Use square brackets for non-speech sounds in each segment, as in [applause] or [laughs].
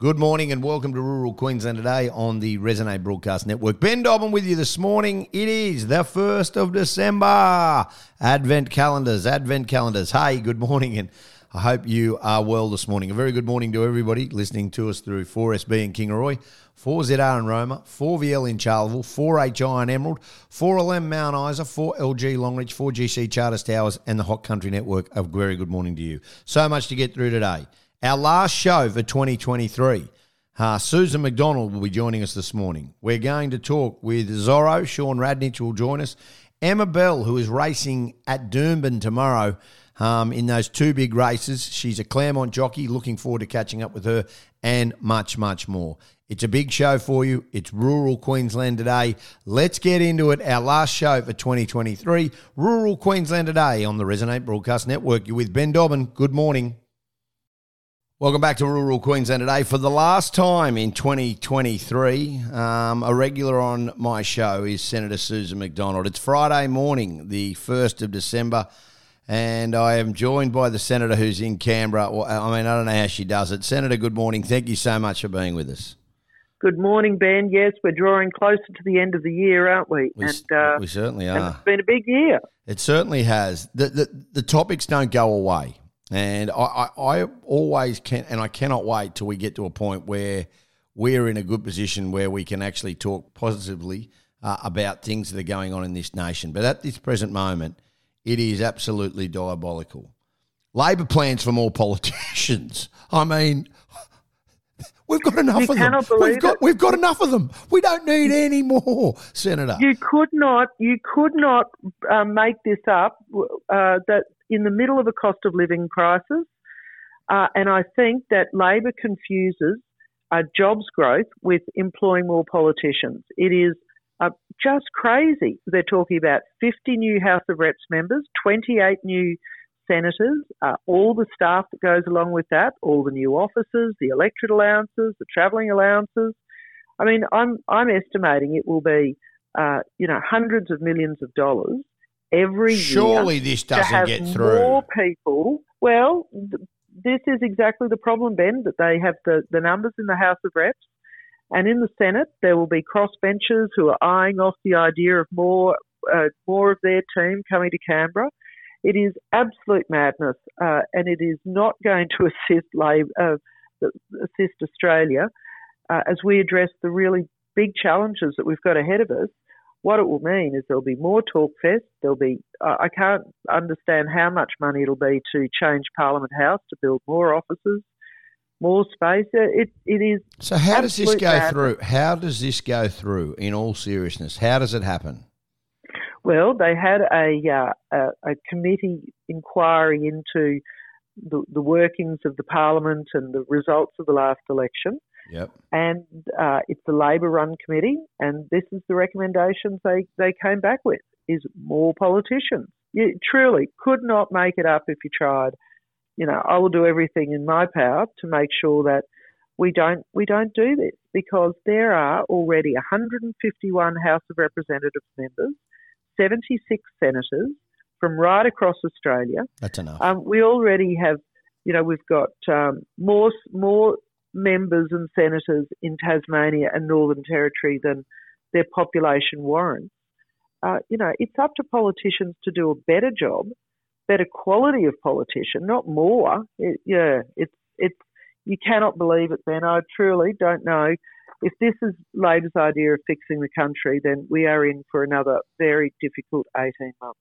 Good morning and welcome to Rural Queensland today on the Resonate Broadcast Network. Ben Dobbin with you this morning. It is the 1st of December. Advent calendars, Advent calendars. Hey, good morning and I hope you are well this morning. A very good morning to everybody listening to us through 4SB in Kingaroy, 4ZR in Roma, 4VL in Charleville, 4HI in Emerald, 4LM Mount Isa, 4LG Longreach, 4GC Charters Towers, and the Hot Country Network. A very good morning to you. So much to get through today. Our last show for 2023. Uh, Susan McDonald will be joining us this morning. We're going to talk with Zorro. Shaun Radnedge will join us. Emma Bell, who is racing at Doomben tomorrow um, in those two big races. She's a Clermont jockey. Looking forward to catching up with her and much, much more. It's a big show for you. It's rural Queensland today. Let's get into it. Our last show for 2023, Rural Queensland today on the Resonate Broadcast Network. You're with Ben Dobbin. Good morning. Welcome back to Rural Queensland today. For the last time in 2023, um, a regular on my show is Senator Susan McDonald. It's Friday morning, the 1st of December, and I am joined by the Senator who's in Canberra. I mean, I don't know how she does it. Senator, good morning. Thank you so much for being with us. Good morning, Ben. Yes, we're drawing closer to the end of the year, aren't we? We, and, uh, we certainly are. it's been a big year. It certainly has. The, the, the topics don't go away. And I, I, I, always can, and I cannot wait till we get to a point where we're in a good position where we can actually talk positively uh, about things that are going on in this nation. But at this present moment, it is absolutely diabolical. Labor plans for more [laughs] politicians. I mean, we've got enough you of them. We've got, we've got enough of them. We don't need any more, Senator. You could not, you could not uh, make this up. Uh, that in the middle of a cost of living crisis. Uh, and I think that Labor confuses uh, jobs growth with employing more politicians. It is uh, just crazy. They're talking about 50 new House of Reps members, 28 new senators, uh, all the staff that goes along with that, all the new offices, the electorate allowances, the travelling allowances. I mean, I'm I'm estimating it will be, uh, you know, hundreds of millions of dollars every Surely year. this doesn't get through. More people. Well, th- this is exactly the problem, Ben, that they have the, the numbers in the House of Reps. And in the Senate, there will be crossbenchers who are eyeing off the idea of more uh, more of their team coming to Canberra. It is absolute madness, uh, and it is not going to [laughs] assist Labor, uh, assist Australia uh, as we address the really big challenges that we've got ahead of us what it will mean is there'll be more talk fest. There'll be I can't understand how much money it'll be to change Parliament House to build more offices, more space. It it is. So how does this go madness. through? How does this go through? In all seriousness, how does it happen? Well, they had a uh, a, a, committee inquiry into the, the workings of the Parliament and the results of the last election. Yep. And uh, it's a Labor-run committee, and this is the recommendations they, they came back with: is more politicians. You truly could not make it up if you tried. You know, I will do everything in my power to make sure that we don't we don't do this because there are already 151 House of Representatives members, 76 senators from right across Australia. That's enough. Um, we already have, you know, we've got um, more more members and senators in Tasmania and Northern Territory than their population warrants. Uh, you know, it's up to politicians to do a better job, better quality of politician, not more. It, yeah, it's it's you cannot believe it, Ben. I truly don't know. If this is Labor's idea of fixing the country, then we are in for another very difficult 18 months.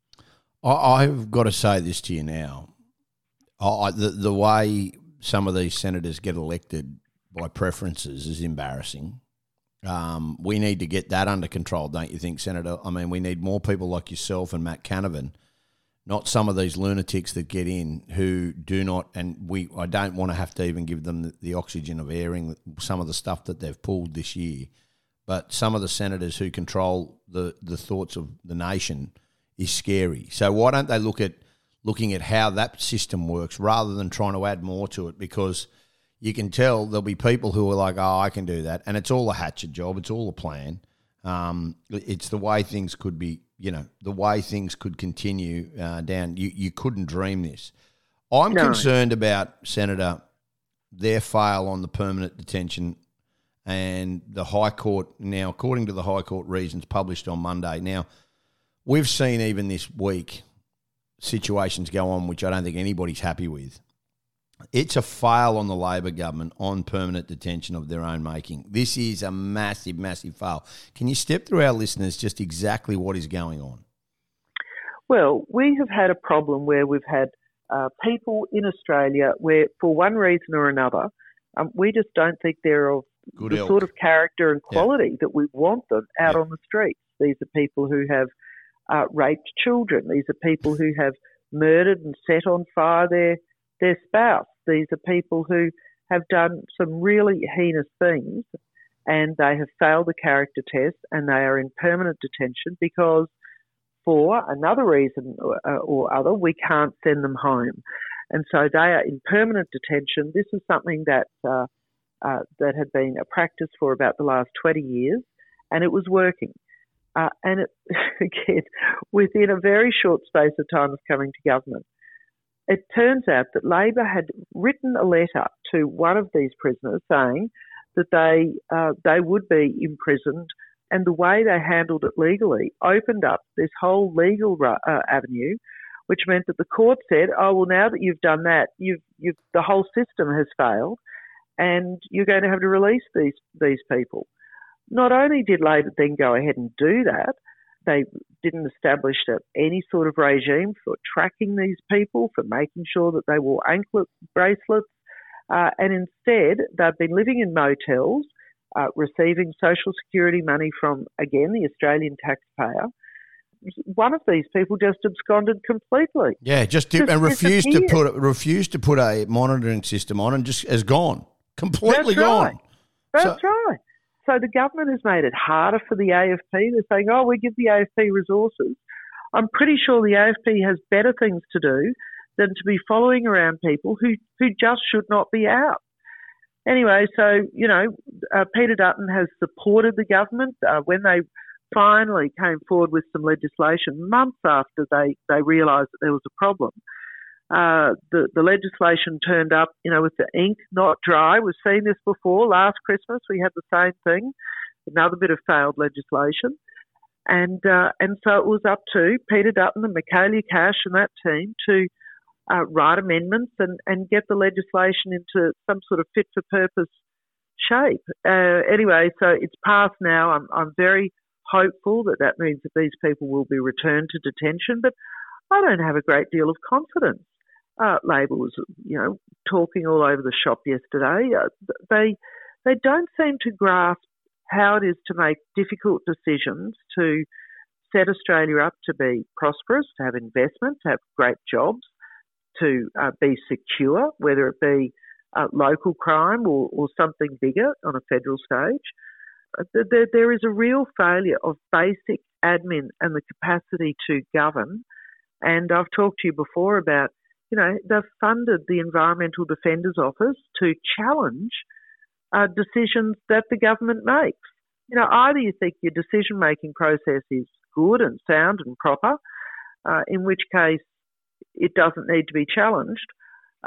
I've got to say this to you now. I, the, the way some of these senators get elected by preferences is embarrassing. Um, we need to get that under control, don't you think, Senator? I mean, we need more people like yourself and Matt Canavan, not some of these lunatics that get in who do not. And we, I don't want to have to even give them the, the oxygen of airing some of the stuff that they've pulled this year. But some of the senators who control the, the thoughts of the nation is scary. So why don't they look at looking at how that system works rather than trying to add more to it because you can tell there'll be people who are like, oh, I can do that. And it's all a hatchet job, it's all a plan. Um, it's the way things could be, you know, the way things could continue uh, down. You, you couldn't dream this. I'm no. concerned about, Senator, their fail on the permanent detention and the High Court now, according to the High Court reasons published on Monday. Now, we've seen even this week situations go on which I don't think anybody's happy with. It's a fail on the Labor government on permanent detention of their own making. This is a massive, massive fail. Can you step through our listeners just exactly what is going on? Well, we have had a problem where we've had uh, people in Australia where, for one reason or another, um, we just don't think they're of Good the ilk. sort of character and quality yeah. that we want them out yeah. on the streets. These are people who have uh, raped children. These are people who have murdered and set on fire their their spouse. These are people who have done some really heinous things and they have failed the character test and they are in permanent detention because for another reason or, uh, or other, we can't send them home. And so they are in permanent detention. This is something that uh, uh, that had been a practice for about the last 20 years, and it was working. Uh, and it, [laughs] again, within a very short space of time of coming to government, it turns out that Labor had written a letter to one of these prisoners saying that they uh, they would be imprisoned, and the way they handled it legally opened up this whole legal uh, avenue, which meant that the court said, "Oh well, now that you've done that, you've, you've the whole system has failed, and you're going to have to release these these people." Not only did Labor then go ahead and do that, they didn't establish any sort of regime for tracking these people, for making sure that they wore anklet bracelets, uh, and instead they've been living in motels, uh, receiving social security money from again the Australian taxpayer. One of these people just absconded completely. Yeah, just, just and refused to put refused to put a monitoring system on, and just has gone completely That's gone. Right. That's so, right. So the government has made it harder for the AFP. They're saying, oh, we give the AFP resources. I'm pretty sure the AFP has better things to do than to be following around people who, who just should not be out. Anyway, so, you know, uh, Peter Dutton has supported the government uh, when they finally came forward with some legislation months after they, they realised that there was a problem. Uh, the, the legislation turned up, you know, with the ink not dry. We've seen this before. Last Christmas, we had the same thing, another bit of failed legislation. And, uh, and so it was up to Peter Dutton and Michaelia Cash and that team to uh, write amendments and, and get the legislation into some sort of fit for purpose shape. Uh, anyway, so it's passed now. I'm, I'm very hopeful that that means that these people will be returned to detention, but I don't have a great deal of confidence uh, Labor was, you know, talking all over the shop yesterday. Uh, they they don't seem to grasp how it is to make difficult decisions to set Australia up to be prosperous, to have investment, to have great jobs, to uh, be secure, whether it be uh, local crime or, or, something bigger on a federal stage. Uh, there, there is a real failure of basic admin and the capacity to govern. And I've talked to you before about you know, they've funded the Environmental Defenders Office to challenge uh, decisions that the government makes. You know, either you think your decision making process is good and sound and proper, uh, in which case it doesn't need to be challenged,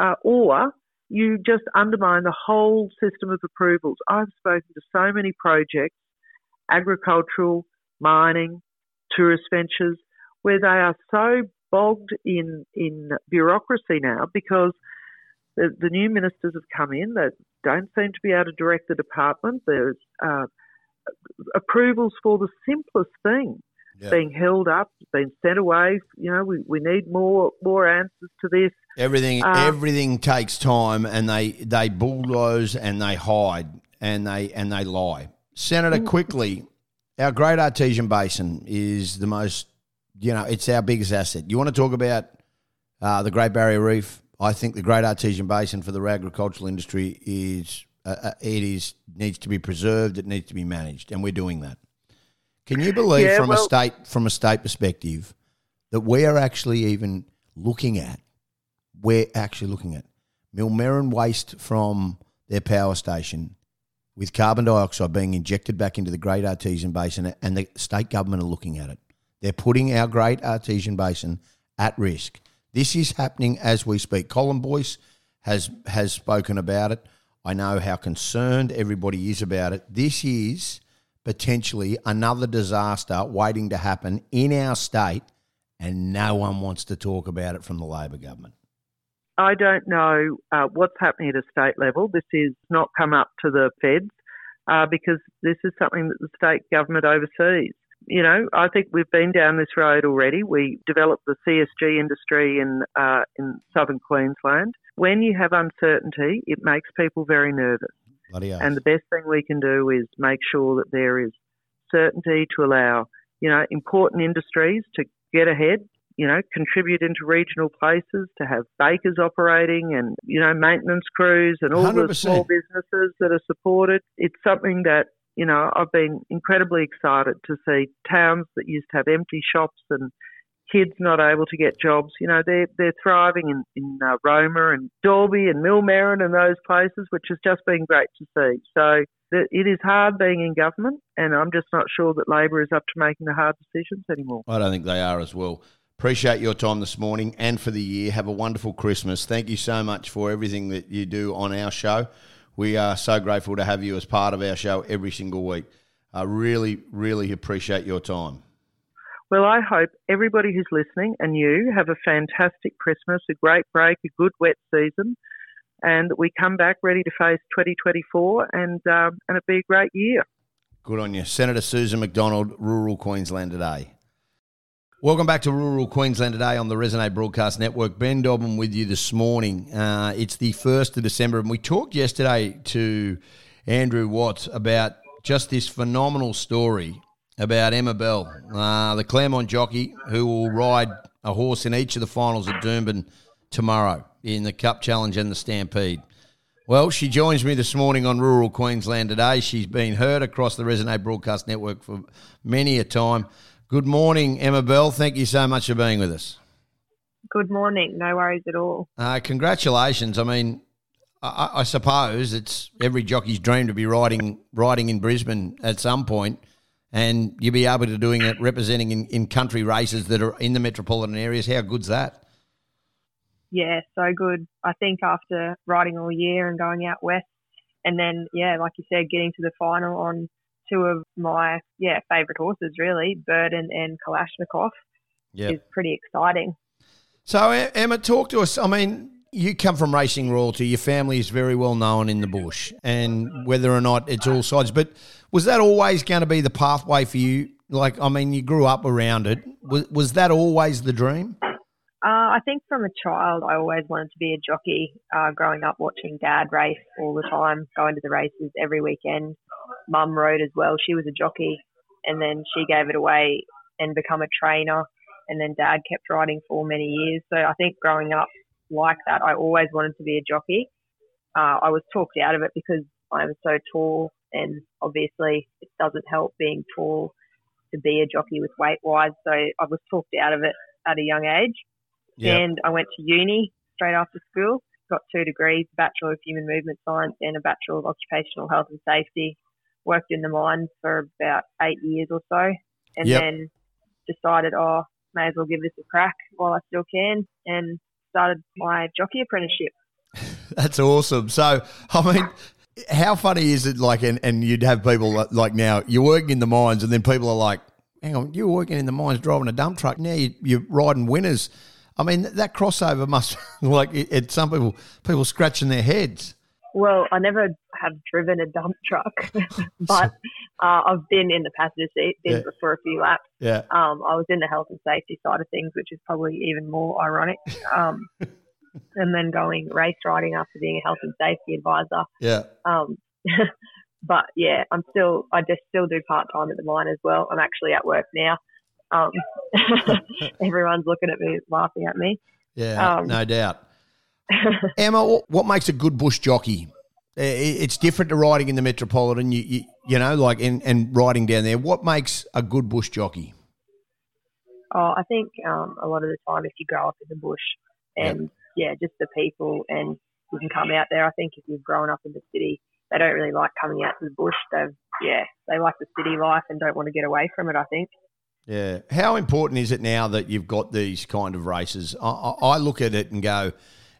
uh, or you just undermine the whole system of approvals. I've spoken to so many projects, agricultural, mining, tourist ventures, where they are so bogged in in bureaucracy now because the, the new ministers have come in that don't seem to be able to direct the department. There's uh, approvals for the simplest thing yeah. being held up, being sent away. You know, we, we need more more answers to this. Everything um, everything takes time, and they they bulldoze and they hide and they and they lie. Senator, mm. quickly, our Great Artesian Basin is the most you know, it's our biggest asset. You want to talk about uh, the Great Barrier Reef? I think the Great Artesian Basin for the agricultural industry is uh, uh, it is needs to be preserved. It needs to be managed, and we're doing that. Can you believe, yeah, from well, a state from a state perspective, that we are actually even looking at? We're actually looking at Millmerran waste from their power station with carbon dioxide being injected back into the Great Artesian Basin, and the state government are looking at it. They're putting our great artesian basin at risk. This is happening as we speak. Colin Boyce has has spoken about it. I know how concerned everybody is about it. This is potentially another disaster waiting to happen in our state, and no one wants to talk about it from the Labor government. I don't know uh, what's happening at a state level. This is not come up to the feds uh, because this is something that the state government oversees. You know, I think we've been down this road already. We developed the CSG industry in uh, in southern Queensland. When you have uncertainty, it makes people very nervous. And the best thing we can do is make sure that there is certainty to allow, you know, important industries to get ahead, you know, contribute into regional places, to have bakers operating and, you know, maintenance crews and all 100%. the small businesses that are supported. It's something that, you know, I've been incredibly excited to see towns that used to have empty shops and kids not able to get jobs. You know, they're they're thriving in in uh, Roma and Dalby and Millmerran and those places, which has just been great to see. So it is hard being in government, and I'm just not sure that Labor is up to making the hard decisions anymore. I don't think they are as well. Appreciate your time this morning and for the year. Have a wonderful Christmas. Thank you so much for everything that you do on our show. We are so grateful to have you as part of our show every single week. I really, really appreciate your time. Well, I hope everybody who's listening and you have a fantastic Christmas, a great break, a good wet season, and that we come back ready to face 2024 and um, and it be a great year. Good on you, Senator Susan McDonald, Rural Queensland today. Welcome back to Rural Queensland today on the Resonate Broadcast Network. Ben Dobbin with you this morning. Uh, it's the 1st of December, and we talked yesterday to Andrew Watts about just this phenomenal story about Emma Bell, uh, the Clermont jockey who will ride a horse in each of the finals at Doomben tomorrow in the Cup Challenge and the Stampede. Well, she joins me this morning on Rural Queensland today. She's been heard across the Resonate Broadcast Network for many a time. Good morning, Emma Bell. Thank you so much for being with us. Good morning. No worries at all. Uh, congratulations. I mean, I, I, suppose it's every jockey's dream to be riding riding in Brisbane at some point, and you'll be able to doing it representing in, in country races that are in the metropolitan areas. How good's that? Yeah, so good. I think after riding all year and going out west, and then yeah, like you said, getting to the final on two of my yeah favourite horses really, Burden and Kalashnikov, yep. is pretty exciting. So Emma, talk to us. I mean, you come from racing royalty. Your family is very well known in the bush, and whether or not it's all sides. But was that always going to be the pathway for you? Like, I mean, you grew up around it. Was, was that always the dream? I think from a child, I always wanted to be a jockey. Uh, growing up, watching dad race all the time, going to the races every weekend. Mum rode as well. She was a jockey, and then she gave it away and become a trainer. And then dad kept riding for many years. So I think growing up like that, I always wanted to be a jockey. Uh, I was talked out of it because I'm so tall, and obviously it doesn't help being tall to be a jockey with weight wise. So I was talked out of it at a young age. Yep. And I went to uni straight after school, got two degrees, a Bachelor of Human Movement Science and a Bachelor of Occupational Health and Safety. Worked in the mines for about eight years or so, and yep. then decided, oh, may as well give this a crack while I still can, and started my jockey apprenticeship. [laughs] That's awesome. So, I mean, how funny is it? Like, and, and you'd have people like now you're working in the mines, and then people are like, "Hang on, you're working in the mines driving a dump truck. Now you, are riding winners." I mean, that crossover must [laughs] like it, it, some people people scratching their heads. Well, I never have driven a dump truck, [laughs] but [laughs] uh, I've been in the passenger seat, been yeah. for a few laps. Yeah. Um, I was in the health and safety side of things, which is probably even more ironic. Um, and then going race riding after being a health and safety advisor. Yeah. Um, but yeah, I'm still I just still do part time at the mine as well. I'm actually at work now. Um, [laughs] [laughs] everyone's looking at me, laughing at me. Yeah, um, no doubt. [laughs] Emma, what makes a good bush jockey? It's different to riding in the metropolitan, you, you, you know, like and, and riding down there. What makes a good bush jockey? Oh, I think um, a lot of the time, if you grow up in the bush, and yep. yeah, just the people, and you can come out there. I think if you've grown up in the city, they don't really like coming out to the bush. They, yeah, they like the city life and don't want to get away from it. I think. Yeah. How important is it now that you've got these kind of races? I, I look at it and go,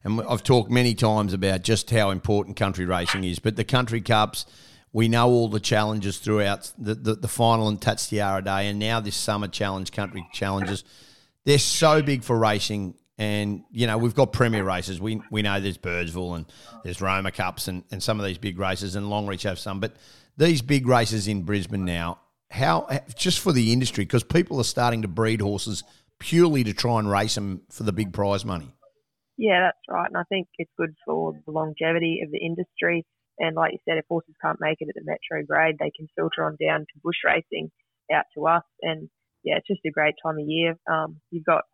and I've talked many times about just how important country racing is. But the country cups, we know all the challenges throughout the, the, the final and Tatsiara Day, and now this summer challenge, country challenges. They're so big for racing. And, you know, we've got premier races. We, we know there's Birdsville and there's Roma Cups and, and some of these big races, and Longreach have some. But these big races in Brisbane now, how just for the industry, because people are starting to breed horses purely to try and race them for the big prize money. Yeah, that's right. And I think it's good for the longevity of the industry. And like you said, if horses can't make it at the metro grade, they can filter on down to bush racing out to us. And yeah, it's just a great time of year. Um, you've got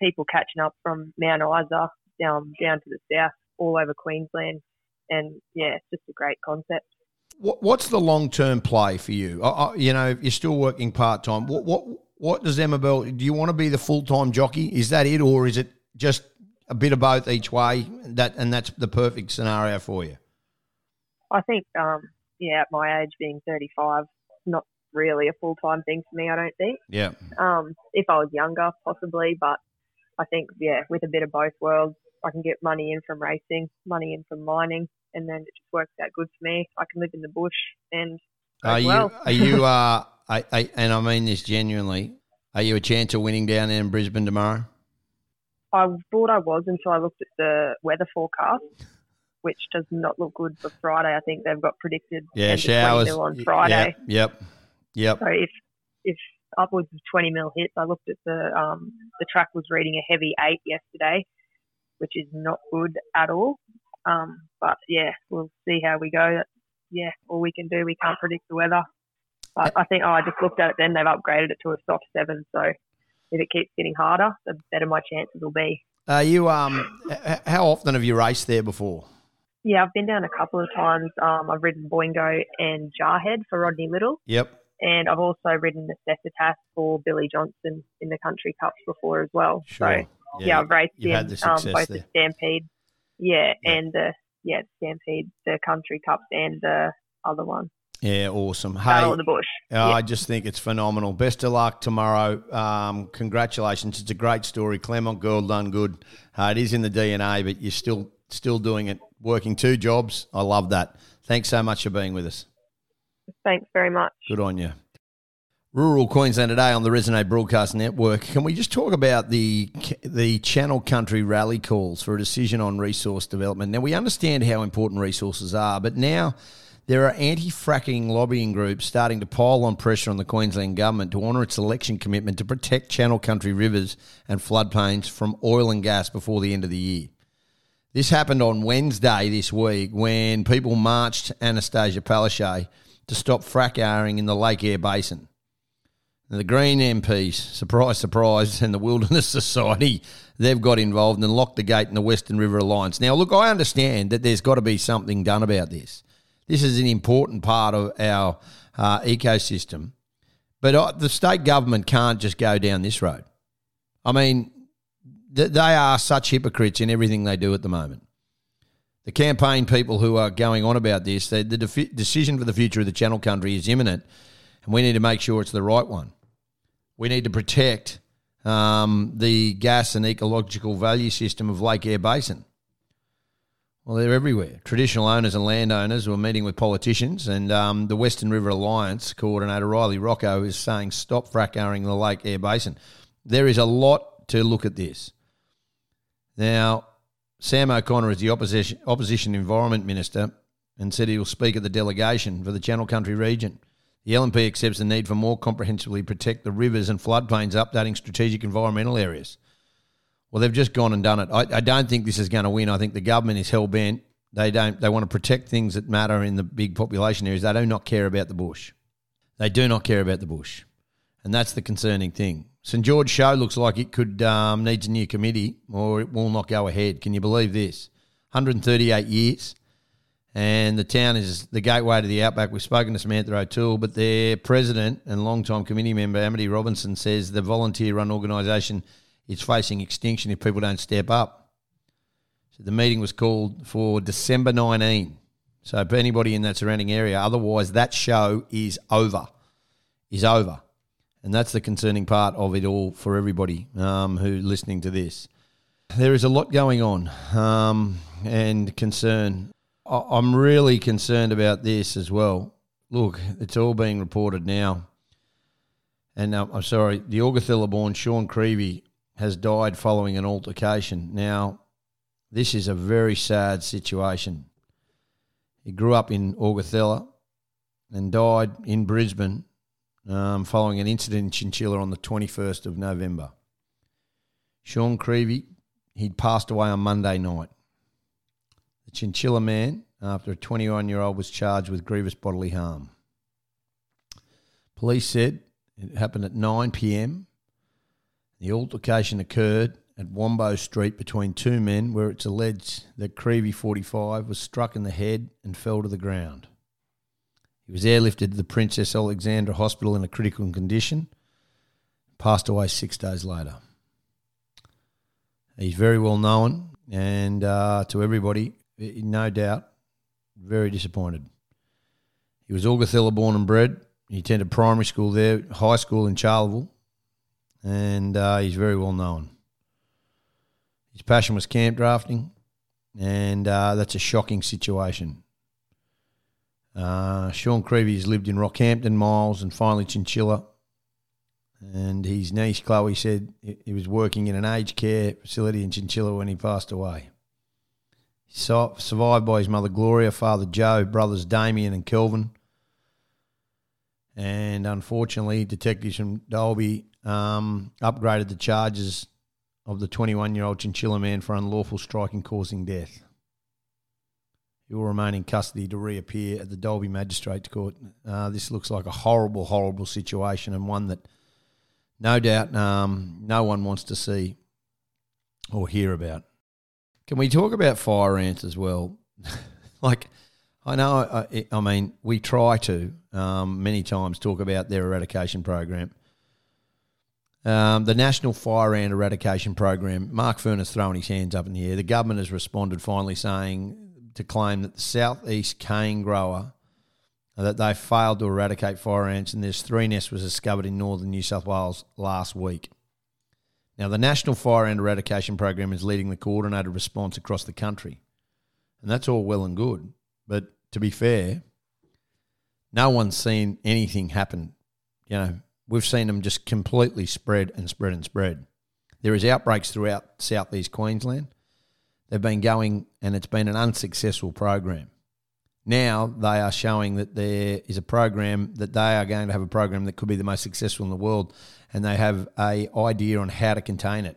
people catching up from Mount Isa down down to the south, all over Queensland, and yeah, it's just a great concept. What's the long term play for you? you know, you're still working part time. What what what does Emma Bell? Do you want to be the full time jockey? Is that it, or is it just a bit of both each way? That and that's the perfect scenario for you. I think, um, yeah, at my age, being 35, not really a full time thing for me. I don't think. Yeah. Um, if I was younger, possibly, but I think, yeah, with a bit of both worlds, I can get money in from racing, money in from mining, and then it just works out good for me. I can live in the bush and. Are you? Well. Are you? Uh, [laughs] I, I, and I mean this genuinely. Are you a chance of winning down there in Brisbane tomorrow? I thought I was until I looked at the weather forecast, which does not look good for Friday. I think they've got predicted yeah showers on Friday. Yep, yep. So if if upwards of 20 mil hits, I looked at the um, the track was reading a heavy eight yesterday, which is not good at all. Um, but yeah, we'll see how we go. Yeah, all we can do. We can't predict the weather. But I think oh, I just looked at it then. They've upgraded it to a soft seven. So if it keeps getting harder, the better my chances will be. Are you um? How often have you raced there before? Yeah, I've been down a couple of times. Um, I've ridden Boingo and Jarhead for Rodney Little. Yep. And I've also ridden Necessitas for Billy Johnson in the Country Cups before as well. Sure. So yeah, yeah, I've raced in the um, both there. the Stampede, yeah, Yeah. and the yeah Stampede, the Country Cups, and the other one, Yeah, awesome. Hey, Battle of the Bush. Oh, Yeah. I just think it's phenomenal. Best of luck tomorrow. Um, congratulations. It's a great story. Clermont girl done good. Uh, it is in the DNA, but you're still still doing it, working two jobs. I love that. Thanks so much for being with us. Thanks very much. Good on you. Rural Queensland today on the Resonate Broadcast Network. Can we just talk about the the Channel Country rally calls for a decision on resource development? Now we understand how important resources are, but now there are anti-fracking lobbying groups starting to pile on pressure on the Queensland government to honour its election commitment to protect Channel Country rivers and floodplains from oil and gas before the end of the year. This happened on Wednesday this week when people marched Annastacia Palaszczuk to stop fracking in the Lake Eyre Basin. The Green MPs, surprise, surprise, and the Wilderness [laughs] Society, they've got involved and locked the gate in the Western River Alliance. Now, look, I understand that there's got to be something done about this. This is an important part of our uh, ecosystem. But the state government can't just go down this road. I mean, th- they are such hypocrites in everything they do at the moment. The campaign people who are going on about this, they, the defi- decision for the future of the Channel Country is imminent, and we need to make sure it's the right one. We need to protect um, the gas and ecological value system of Lake Eyre Basin. Well, they're everywhere. Traditional owners and landowners were meeting with politicians, and um, the Western River Alliance coordinator Riley Rocco is saying stop fracking the Lake Eyre Basin. There is a lot to look at this. Now, Sam O'Connor is the opposition, opposition Environment Minister and said he will speak at the delegation for the Channel Country region. The LNP accepts the need for more comprehensively protect the rivers and floodplains, updating strategic environmental areas. Well, they've just gone and done it. I, I don't think this is going to win. I think the government is hell bent. They don't. They want to protect things that matter in the big population areas. They do not care about the bush. They do not care about the bush, and that's the concerning thing. St George Show looks like it could um, needs a new committee, or it will not go ahead. Can you believe this? 138 years, and the town is the gateway to the outback. We've spoken to Samantha O'Toole, but their president and long-time committee member Amity Robinson says the volunteer-run organisation is facing extinction if people don't step up. So the meeting was called for December 19. So for anybody in that surrounding area, otherwise that show is over, is over, and that's the concerning part of it all for everybody um, who listening to this. there is a lot going on um, and concern. I'm really concerned about this as well. Look, it's all being reported now. And uh, I'm sorry, the Augathella born Sean Creevy has died following an altercation. Now, this is a very sad situation. He grew up in Augathella and died in Brisbane um, following an incident in Chinchilla on the 21st of November. Sean Creevy, he'd passed away on Monday night. The Chinchilla man, after a 21 year old was charged with grievous bodily harm. Police said it happened at 9 pm. The altercation occurred at Wombo Street between two men, where it's alleged that Creevy, 45, was struck in the head and fell to the ground. He was airlifted to the Princess Alexandra Hospital in a critical condition, passed away six days later. He's very well known, and uh, to everybody, no doubt, very disappointed. He was Augathella born and bred. He attended primary school there, high school in Charleville, and uh, he's very well known. His passion was camp drafting, and uh, that's a shocking situation. Uh, Sean has lived in Rockhampton, Miles, and finally Chinchilla. And his niece Chloe said he was working in an aged care facility in Chinchilla when he passed away. Survived by his mother Gloria, father Joe, brothers Damien and Kelvin. And unfortunately, detectives from Dalby um, upgraded the charges of the 21 year old Chinchilla man for unlawful striking causing death. He will remain in custody to reappear at the Dalby Magistrates Court. Uh, this looks like a horrible, horrible situation and one that no doubt um, no one wants to see or hear about. Can we talk about fire ants as well? [laughs] like, I know, I, I, mean, we try to um, many times talk about their eradication program. Um, the National Fire Ant Eradication Program, Mark Furner has thrown his hands up in the air. The government has responded finally saying to claim that the southeast cane grower that they failed to eradicate fire ants and there's three nests was discovered in northern New South Wales last week. Now, the National Fire Ant Eradication Program is leading the coordinated response across the country. And that's all well and good. But to be fair, no one's seen anything happen. You know, we've seen them just completely spread and spread and spread. There is outbreaks throughout southeast Queensland. They've been going, and it's been an unsuccessful program. Now they are showing that there is a program that they are going to have a program that could be the most successful in the world, and they have a idea on how to contain it.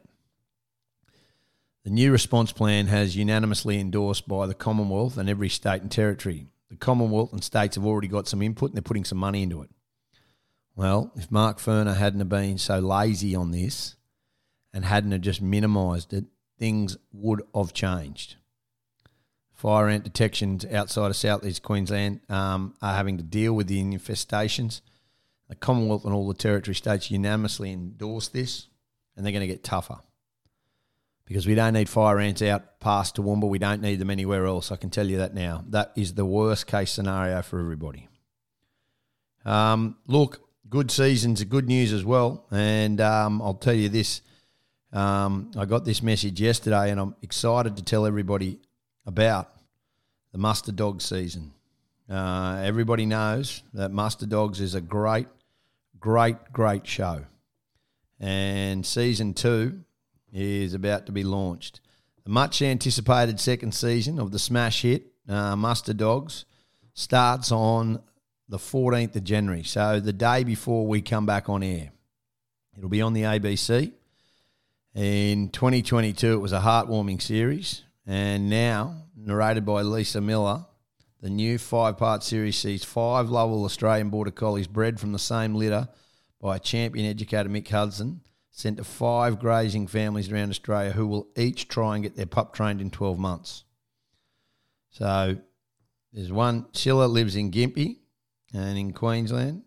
The new response plan has unanimously endorsed by the Commonwealth and every state and territory. The Commonwealth and states have already got some input and they're putting some money into it. Well, if Mark Furner hadn't have been so lazy on this and hadn't have just minimised it, things would have changed. Fire ant detections outside of southeast Queensland um, are having to deal with the infestations. The Commonwealth and all the territory states unanimously endorse this, and they're going to get tougher because we don't need fire ants out past Toowoomba. We don't need them anywhere else. I can tell you that now. That is the worst case scenario for everybody. Um, look, good seasons are good news as well, and um, I'll tell you this um, I got this message yesterday, and I'm excited to tell everybody about the Muster Dog season. Uh, everybody knows that Muster Dogs is a great, great, great show. And season two is about to be launched. The much anticipated second season of the smash hit, uh, Muster Dogs, starts on the 14th of January. So the day before we come back on air. It'll be on the ABC. In 2022, it was a heartwarming series, and now, narrated by Lisa Millar, the new five part series sees five lovable Australian Border Collies bred from the same litter by champion educator Mick Hudson, sent to five grazing families around Australia who will each try and get their pup trained in 12 months. So there's one, Sheila lives in Gympie and in Queensland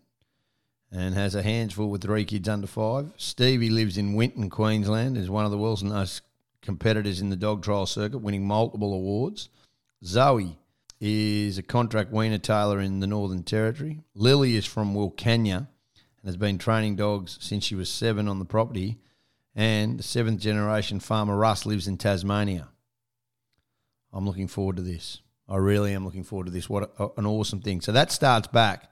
and has a hands full with three kids under five. Stevie lives in Winton, Queensland, is one of the world's most competitors in the dog trial circuit, winning multiple awards. Zoe is a contract weaner tailor in the Northern Territory. Lily is from Wilcannia and has been training dogs since she was seven on the property and the seventh generation farmer Russ lives in Tasmania. I'm looking forward to this. I really am looking forward to this. What a, an awesome thing! So that starts back.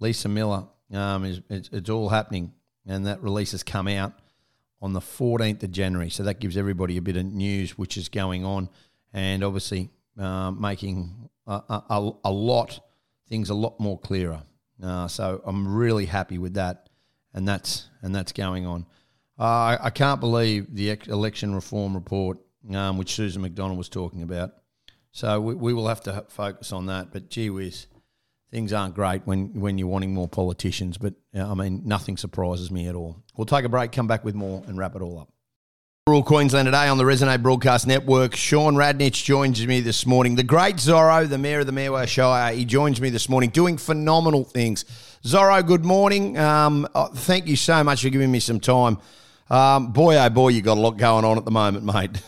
Lisa Millar um, is it's, it's all happening, and that release has come out on the 14th of January. So that gives everybody a bit of news which is going on, and obviously um, making a, a, a, lot things a lot more clearer. Uh, so I'm really happy with that, and that's and that's going on. Uh, I, I, can't believe the election reform report, um, which Susan McDonald was talking about. So we, we will have to focus on that. But gee whiz, things aren't great when, when you're wanting more politicians. But I mean, nothing surprises me at all. We'll take a break, come back with more, and wrap it all up. Rural Queensland today on the Resonate Broadcast Network. Shaun Radnedge joins me this morning. The great Zorro, the Mayor of the Murweh Shire, he joins me this morning doing phenomenal things. Zorro, good morning. Um, uh, thank you so much for giving me some time. Um, boy, oh boy, you got a lot going on at the moment, mate.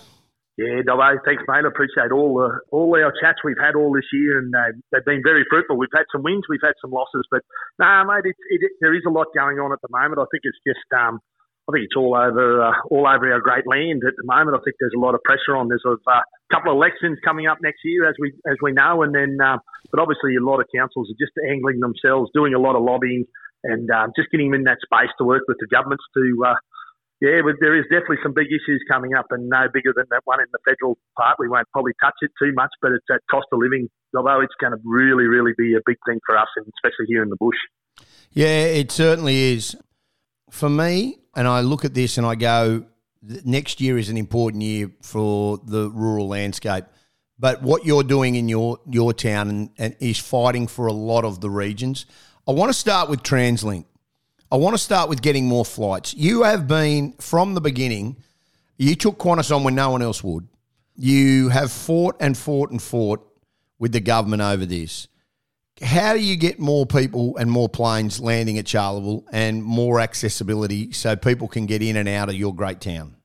Yeah, Dobbo, thanks, mate. I appreciate all the all our chats we've had all this year, and uh, they've been very fruitful. We've had some wins, we've had some losses, but no, nah, mate, it, it, there is a lot going on at the moment. I think it's just um, I think it's all over uh, all over our great land at the moment. I think there's a lot of pressure on. There's a uh, couple of elections coming up next year, as we as we know, and then uh, but obviously a lot of councils are just angling themselves, doing a lot of lobbying, and um, just getting them in that space to work with the governments to. Uh, yeah, but there is definitely some big issues coming up, and no bigger than that one in the federal part. We won't probably touch it too much, but it's that cost of living. Although it's going to really, really be a big thing for us, and especially here in the bush. Yeah, it certainly is. For me, and I look at this and I go, next year is an important year for the rural landscape. But what you're doing in your your town and, and is fighting for a lot of the regions. I want to start with TransLink. I want to start with getting more flights. You have been from the beginning. You took Qantas on when no one else would. You have fought and fought and fought with the government over this how do you get more people and more planes landing at Charleville and more accessibility so people can get in and out of your great town?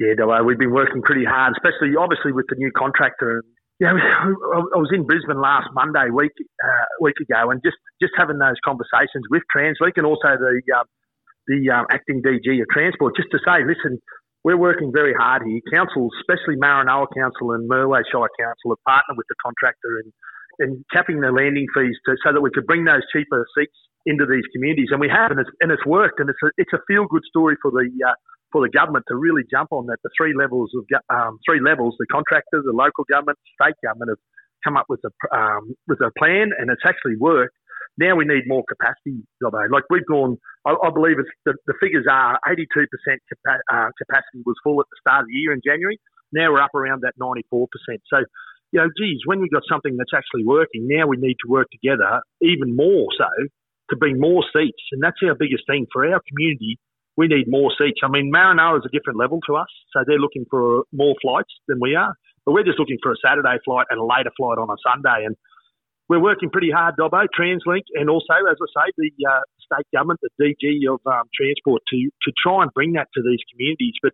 Yeah, we've been working pretty hard, especially obviously with the new contractor. Yeah, [laughs] I was in Brisbane last Monday week uh, week ago, and just, just having those conversations with TransLink and also the uh, the um, acting DG of Transport, just to say, listen, we're working very hard here. Councils, especially Maranoa Council and Murweh Shire Council, have partnered with the contractor and and capping the landing fees to, so that we could bring those cheaper seats into these communities, and we have, and it's, and it's worked, and it's a, it's a feel good story for the uh, for the government to really jump on that. The three levels of um, three levels: the contractor, the local government, state government have come up with a um, with a plan, and it's actually worked. Now we need more capacity, Like we've gone, I, I believe it's the, the, figures are 82% capa- uh, capacity was full at the start of the year in January. Now we're up around that 94%. So you know, geez, when we've got something that's actually working, now we need to work together even more so to bring more seats. And that's our biggest thing for our community. We need more seats. I mean, Maranoa is a different level to us, so they're looking for more flights than we are. But we're just looking for a Saturday flight and a later flight on a Sunday. And we're working pretty hard, Dobbo, TransLink, and also, as I say, the uh, state government, the DG of um, Transport, to, to try and bring that to these communities. But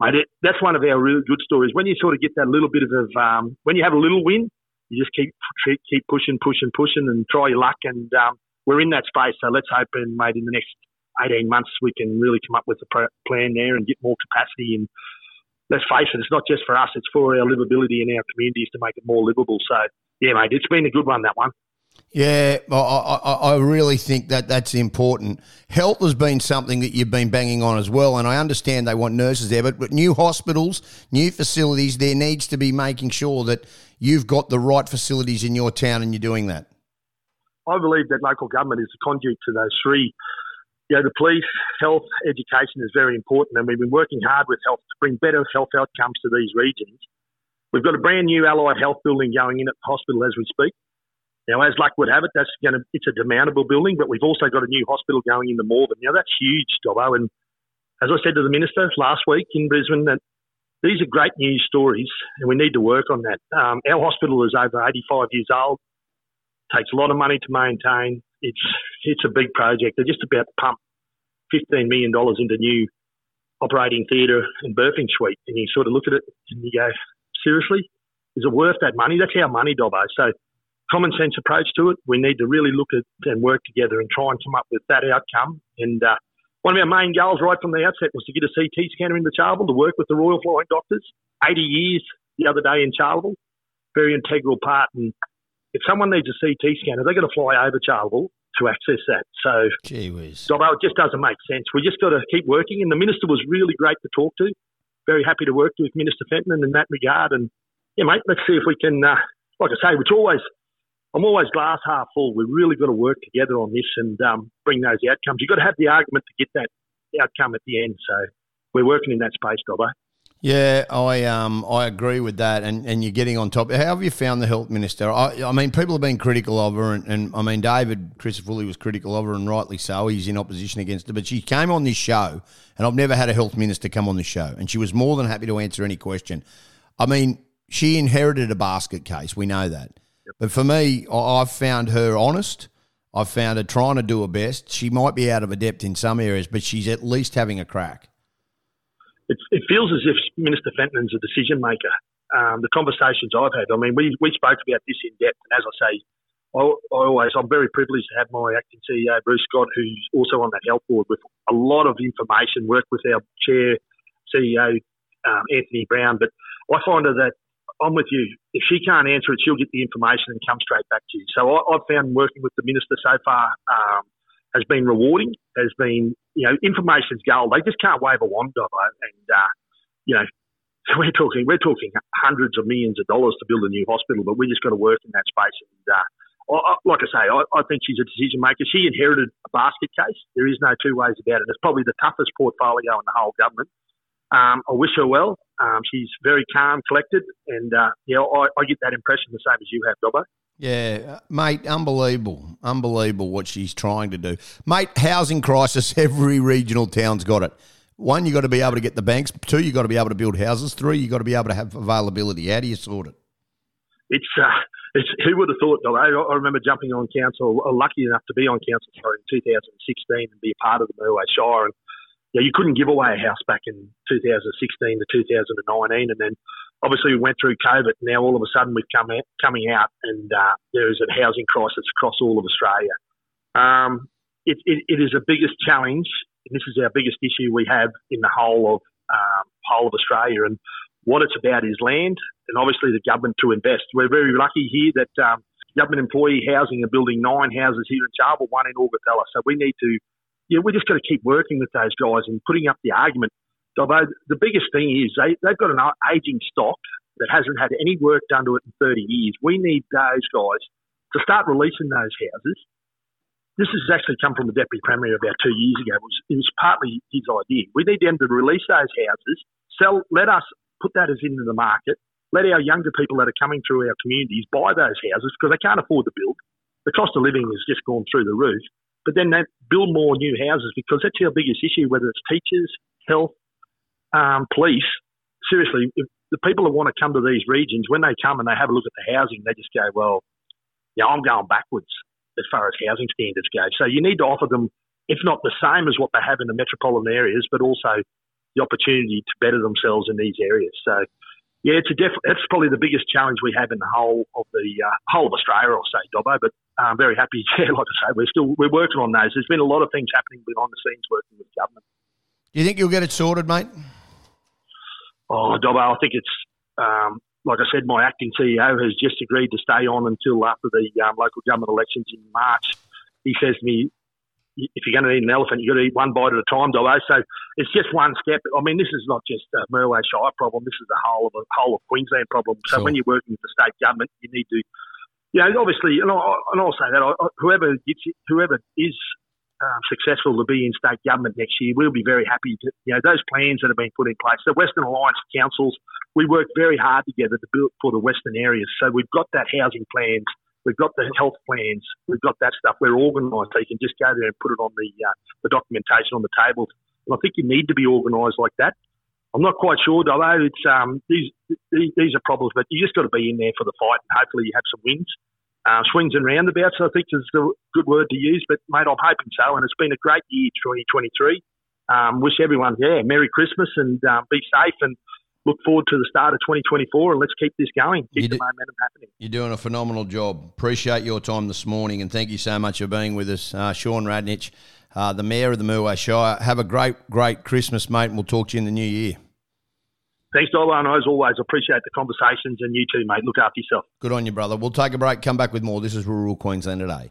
mate, it, that's one of our really good stories. When you sort of get that little bit of, um, when you have a little win, you just keep keep pushing, pushing, pushing, and try your luck. And um, we're in that space. So let's hope, and mate, in the next 18 months, we can really come up with a plan there and get more capacity. And let's face it, it's not just for us; it's for our livability in our communities to make it more livable. So yeah, mate, it's been a good one that one. Yeah, I, I, I, really think that that's important. Health has been something that you've been banging on as well, and I understand they want nurses there, but, but new hospitals, new facilities, there needs to be making sure that you've got the right facilities in your town and you're doing that. I believe that local government is the conduit to those three. You know, the police, health, education is very important, and we've been working hard with health to bring better health outcomes to these regions. We've got a brand new allied health building going in at the hospital as we speak. Now, as luck would have it, that's going to it's a demountable building, but we've also got a new hospital going in the Morven. Now, that's huge, Dobbo. And as I said to the minister last week in Brisbane, that these are great news stories, and we need to work on that. Um, our hospital is over 85 years old, takes a lot of money to maintain. It's it's a big project. They're just about to pump $15 million into new operating theatre and birthing suite, and you sort of look at it and you go, seriously, is it worth that money? That's our money, Dobbo. So common sense approach to it. We need to really look at and work together and try and come up with that outcome. And uh, one of our main goals right from the outset was to get a CT scanner into Charleville to work with the Royal Flying Doctors. 80 years the other day in Charleville, very integral part. And if someone needs a CT scanner, they're going to fly over Charleville to access that. So, Gee whiz. so it just doesn't make sense. We just got to keep working. And the minister was really great to talk to. Very happy to work with Minister Fenton in that regard. And yeah, mate, let's see if we can. Uh, like I say, which always I'm always glass half full. We've really got to work together on this and um, bring those outcomes. You've got to have the argument to get that outcome at the end. So we're working in that space, Dobbo. Yeah, I um I agree with that, and, and you're getting on top. How have you found the health minister? I, I mean, people have been critical of her, and, and I mean, David Chris Crisafulli was critical of her, and rightly so. He's in opposition against her, but she came on this show, and I've never had a health minister come on this show, and she was more than happy to answer any question. I mean, she inherited a basket case, we know that, but for me, I've found her honest. I've found her trying to do her best. She might be out of her depth in some areas, but she's at least having a crack. It, it feels as if Minister Fentiman's a decision maker. Um, the conversations I've had, I mean, we, we spoke about this in depth, and as I say, I, I always, I'm very privileged to have my acting CEO, Bruce Scott, who's also on that health board with a lot of information, work with our chair, CEO, um, Anthony Brown. But I find her that I'm with you. If she can't answer it, she'll get the information and come straight back to you. So I, I've found working with the minister so far um, has been rewarding, has been, you know, information's gold. They just can't wave a wand of it. And, uh, you know, [laughs] we're talking, we're talking hundreds of millions of dollars to build a new hospital, but we just got to work in that space. And, uh, I, like I say, I, I think she's a decision maker. She inherited a basket case. There is no two ways about it. It's probably the toughest portfolio in the whole government. Um, I wish her well. Um, she's very calm, collected, and uh, yeah, I, I, get that impression the same as you have, Dobbo. Yeah, mate, unbelievable, unbelievable what she's trying to do, mate. Housing crisis. [laughs] Every regional town's got it. One, you got to be able to get the banks. Two, you got to be able to build houses. Three, you got to be able to have availability. How do you sort it? It's uh, it's who would have thought? Dobbo? I remember jumping on council, lucky enough to be on council sorry, in 2016 and be a part of the Murweh Shire and yeah, you couldn't give away a house back in 2016 to 2019, and then obviously we went through COVID. Now all of a sudden we've come out, coming out, and uh, there is a housing crisis across all of Australia. Um, it, it, it is the biggest challenge, and this is our biggest issue we have in the whole of um, whole of Australia. And what it's about is land, and obviously the government to invest. We're very lucky here that um, government employee housing are building nine houses here in Charleville, one in Augathella. So we need to yeah, we just got to keep working with those guys and putting up the argument. Although the biggest thing is they, they've got an aging stock that hasn't had any work done to it in 30 years. We need those guys to start releasing those houses. This has actually come from the Deputy Premier about two years ago. It was, it was partly his idea. We need them to release those houses, sell, let us put that as into the market, let our younger people that are coming through our communities buy those houses because they can't afford to build. The cost of living has just gone through the roof but then they build more new houses because that's our biggest issue, whether it's teachers, health, um, police. Seriously, the people that want to come to these regions, when they come and they have a look at the housing, they just go, well, yeah, I'm going backwards as far as housing standards go. So you need to offer them, if not the same as what they have in the metropolitan areas, but also the opportunity to better themselves in these areas. So yeah, it's a def- that's probably the biggest challenge we have in the whole of the uh, whole of Australia, I'll say, Dobbo. But I'm very happy. [laughs] Yeah, like I say, we're still we're working on those. There's been a lot of things happening behind the scenes working with government. Do you think you'll get it sorted, mate? Oh, Dobbo, I think it's um, like I said. My acting CEO has just agreed to stay on until after the um, local government elections in March. He says to me, if you're going to eat an elephant, you've got to eat one bite at a time, Dobbo. So it's just one step. I mean, this is not just a Murweh Shire problem. This is the whole of a whole of Queensland problem. So sure. when you're working with the state government, you need to, you know, obviously, and, I, and I'll say that whoever gets whoever is um, successful to be in state government next year, we'll be very happy to, you know, those plans that have been put in place. The Western Alliance councils, we work very hard together to build for the Western areas. So we've got that housing plans We've got the health plans. We've got that stuff. We're organised. So you can just go there and put it on the uh, the documentation on the table. And I think you need to be organised like that. I'm not quite sure, though. It's um, these, these, are problems, but you just got to be in there for the fight, and hopefully you have some wins. Uh, swings and roundabouts, I think is a good word to use. But mate, I'm hoping so, and it's been a great year, 2023. Um, wish everyone, yeah, Merry Christmas and um, be safe and look forward to the start of 2024 and let's keep this going, keep you the do, momentum happening. You're doing a phenomenal job. Appreciate your time this morning and thank you so much for being with us, uh, Shaun Radnedge. uh, the Mayor of the Murweh Shire. Have a great, great Christmas, mate, and we'll talk to you in the new year. Thanks, Dola, and as always, appreciate the conversations, and you too, mate. Look after yourself. Good on you, brother. We'll take a break, come back with more. This is Rural Queensland Today.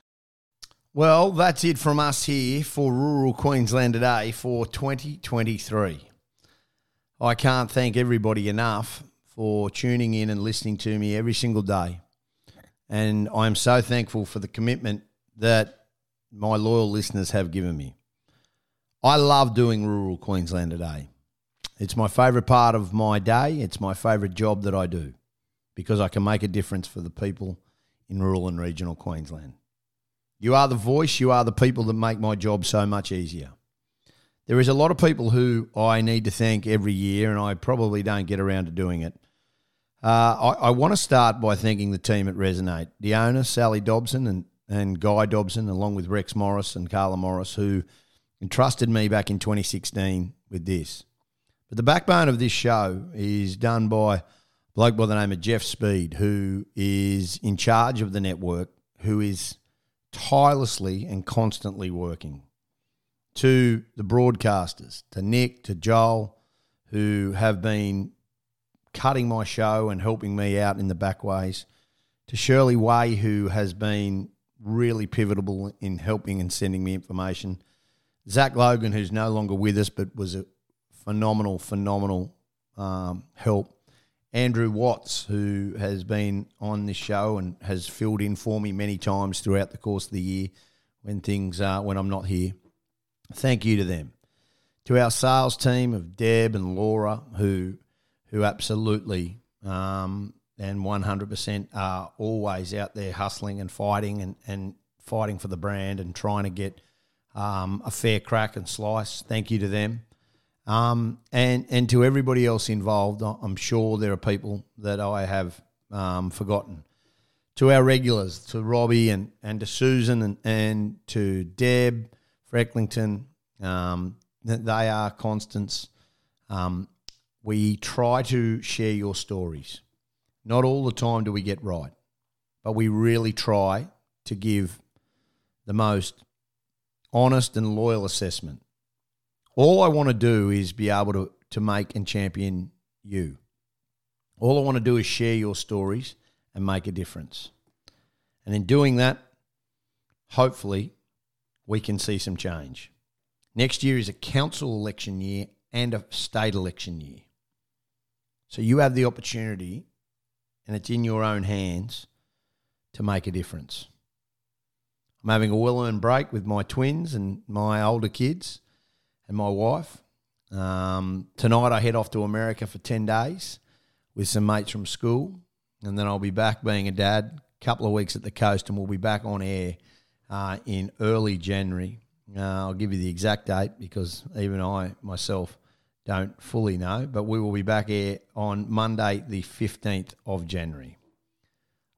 Well, that's it from us here for Rural Queensland Today for 2023. I can't thank everybody enough for tuning in and listening to me every single day. And I'm so thankful for the commitment that my loyal listeners have given me. I love doing Rural Queensland Today. It's my favourite part of my day. It's my favourite job that I do because I can make a difference for the people in rural and regional Queensland. You are the voice, you are the people that make my job so much easier. There is a lot of people who I need to thank every year, and I probably don't get around to doing it. Uh, I, I want to start by thanking the team at Resonate, the owner, Sally Dobson, and, and Guy Dobson, along with Rex Morris and Carla Morris, who entrusted me back in 2016 with this. But the backbone of this show is done by a bloke by the name of Jeff Speed, who is in charge of the network, who is tirelessly and constantly working. To the broadcasters, to Nick, to Joel, who have been cutting my show and helping me out in the back ways, to Shirley Way, who has been really pivotal in helping and sending me information. Zach Logan, who's no longer with us, but was a phenomenal, phenomenal um, help. Andrew Watts, who has been on this show and has filled in for me many times throughout the course of the year when things uh, when I'm not here. Thank you to them. To our sales team of Deb and Laura, who who absolutely um, and 100% are always out there hustling and fighting and, and fighting for the brand and trying to get um, a fair crack and slice. Thank you to them. Um, and and to everybody else involved, I'm sure there are people that I have um, forgotten. To our regulars, to Robbie and, and to Susan and, and to Deb Frecklington, um, they are constants. Um, we try to share your stories. Not all the time do we get right, but we really try to give the most honest and loyal assessment all I want to do is be able to, to make and champion you. All I want to do is share your stories and make a difference. And in doing that, hopefully, we can see some change. Next year is a council election year and a state election year. So you have the opportunity, and it's in your own hands, to make a difference. I'm having a well earned break with my twins and my older kids and my wife. Um, tonight I head off to America for 10 days with some mates from school, and then I'll be back being a dad, a couple of weeks at the coast, and we'll be back on air uh, in early January. Uh, I'll give you the exact date because even I myself don't fully know, but we will be back air on Monday, the 15th of January.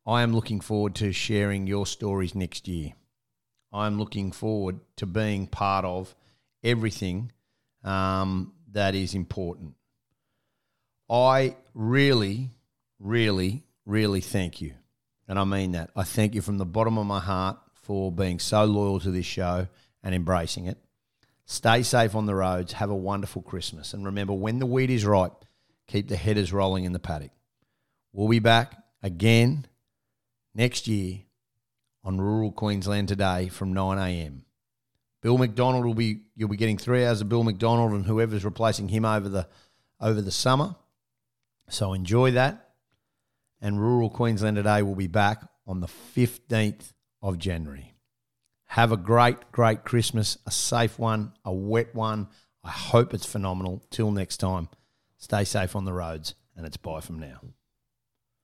I am looking forward to sharing your stories next year. I'm looking forward to being part of everything um, that is important. I really, really, really thank you. And I mean that. I thank you from the bottom of my heart for being so loyal to this show and embracing it. Stay safe on the roads. Have a wonderful Christmas. And remember, when the wheat is ripe, keep the headers rolling in the paddock. We'll be back again next year on Rural Queensland Today from 9 a.m. Bill McDonald will be you'll be getting three hours of Bill McDonald and whoever's replacing him over the over the summer. So enjoy that. And Rural Queensland today will be back on the 15th of January. Have a great, great Christmas, a safe one, a wet one. I hope it's phenomenal. Till next time, stay safe on the roads, and it's bye from now.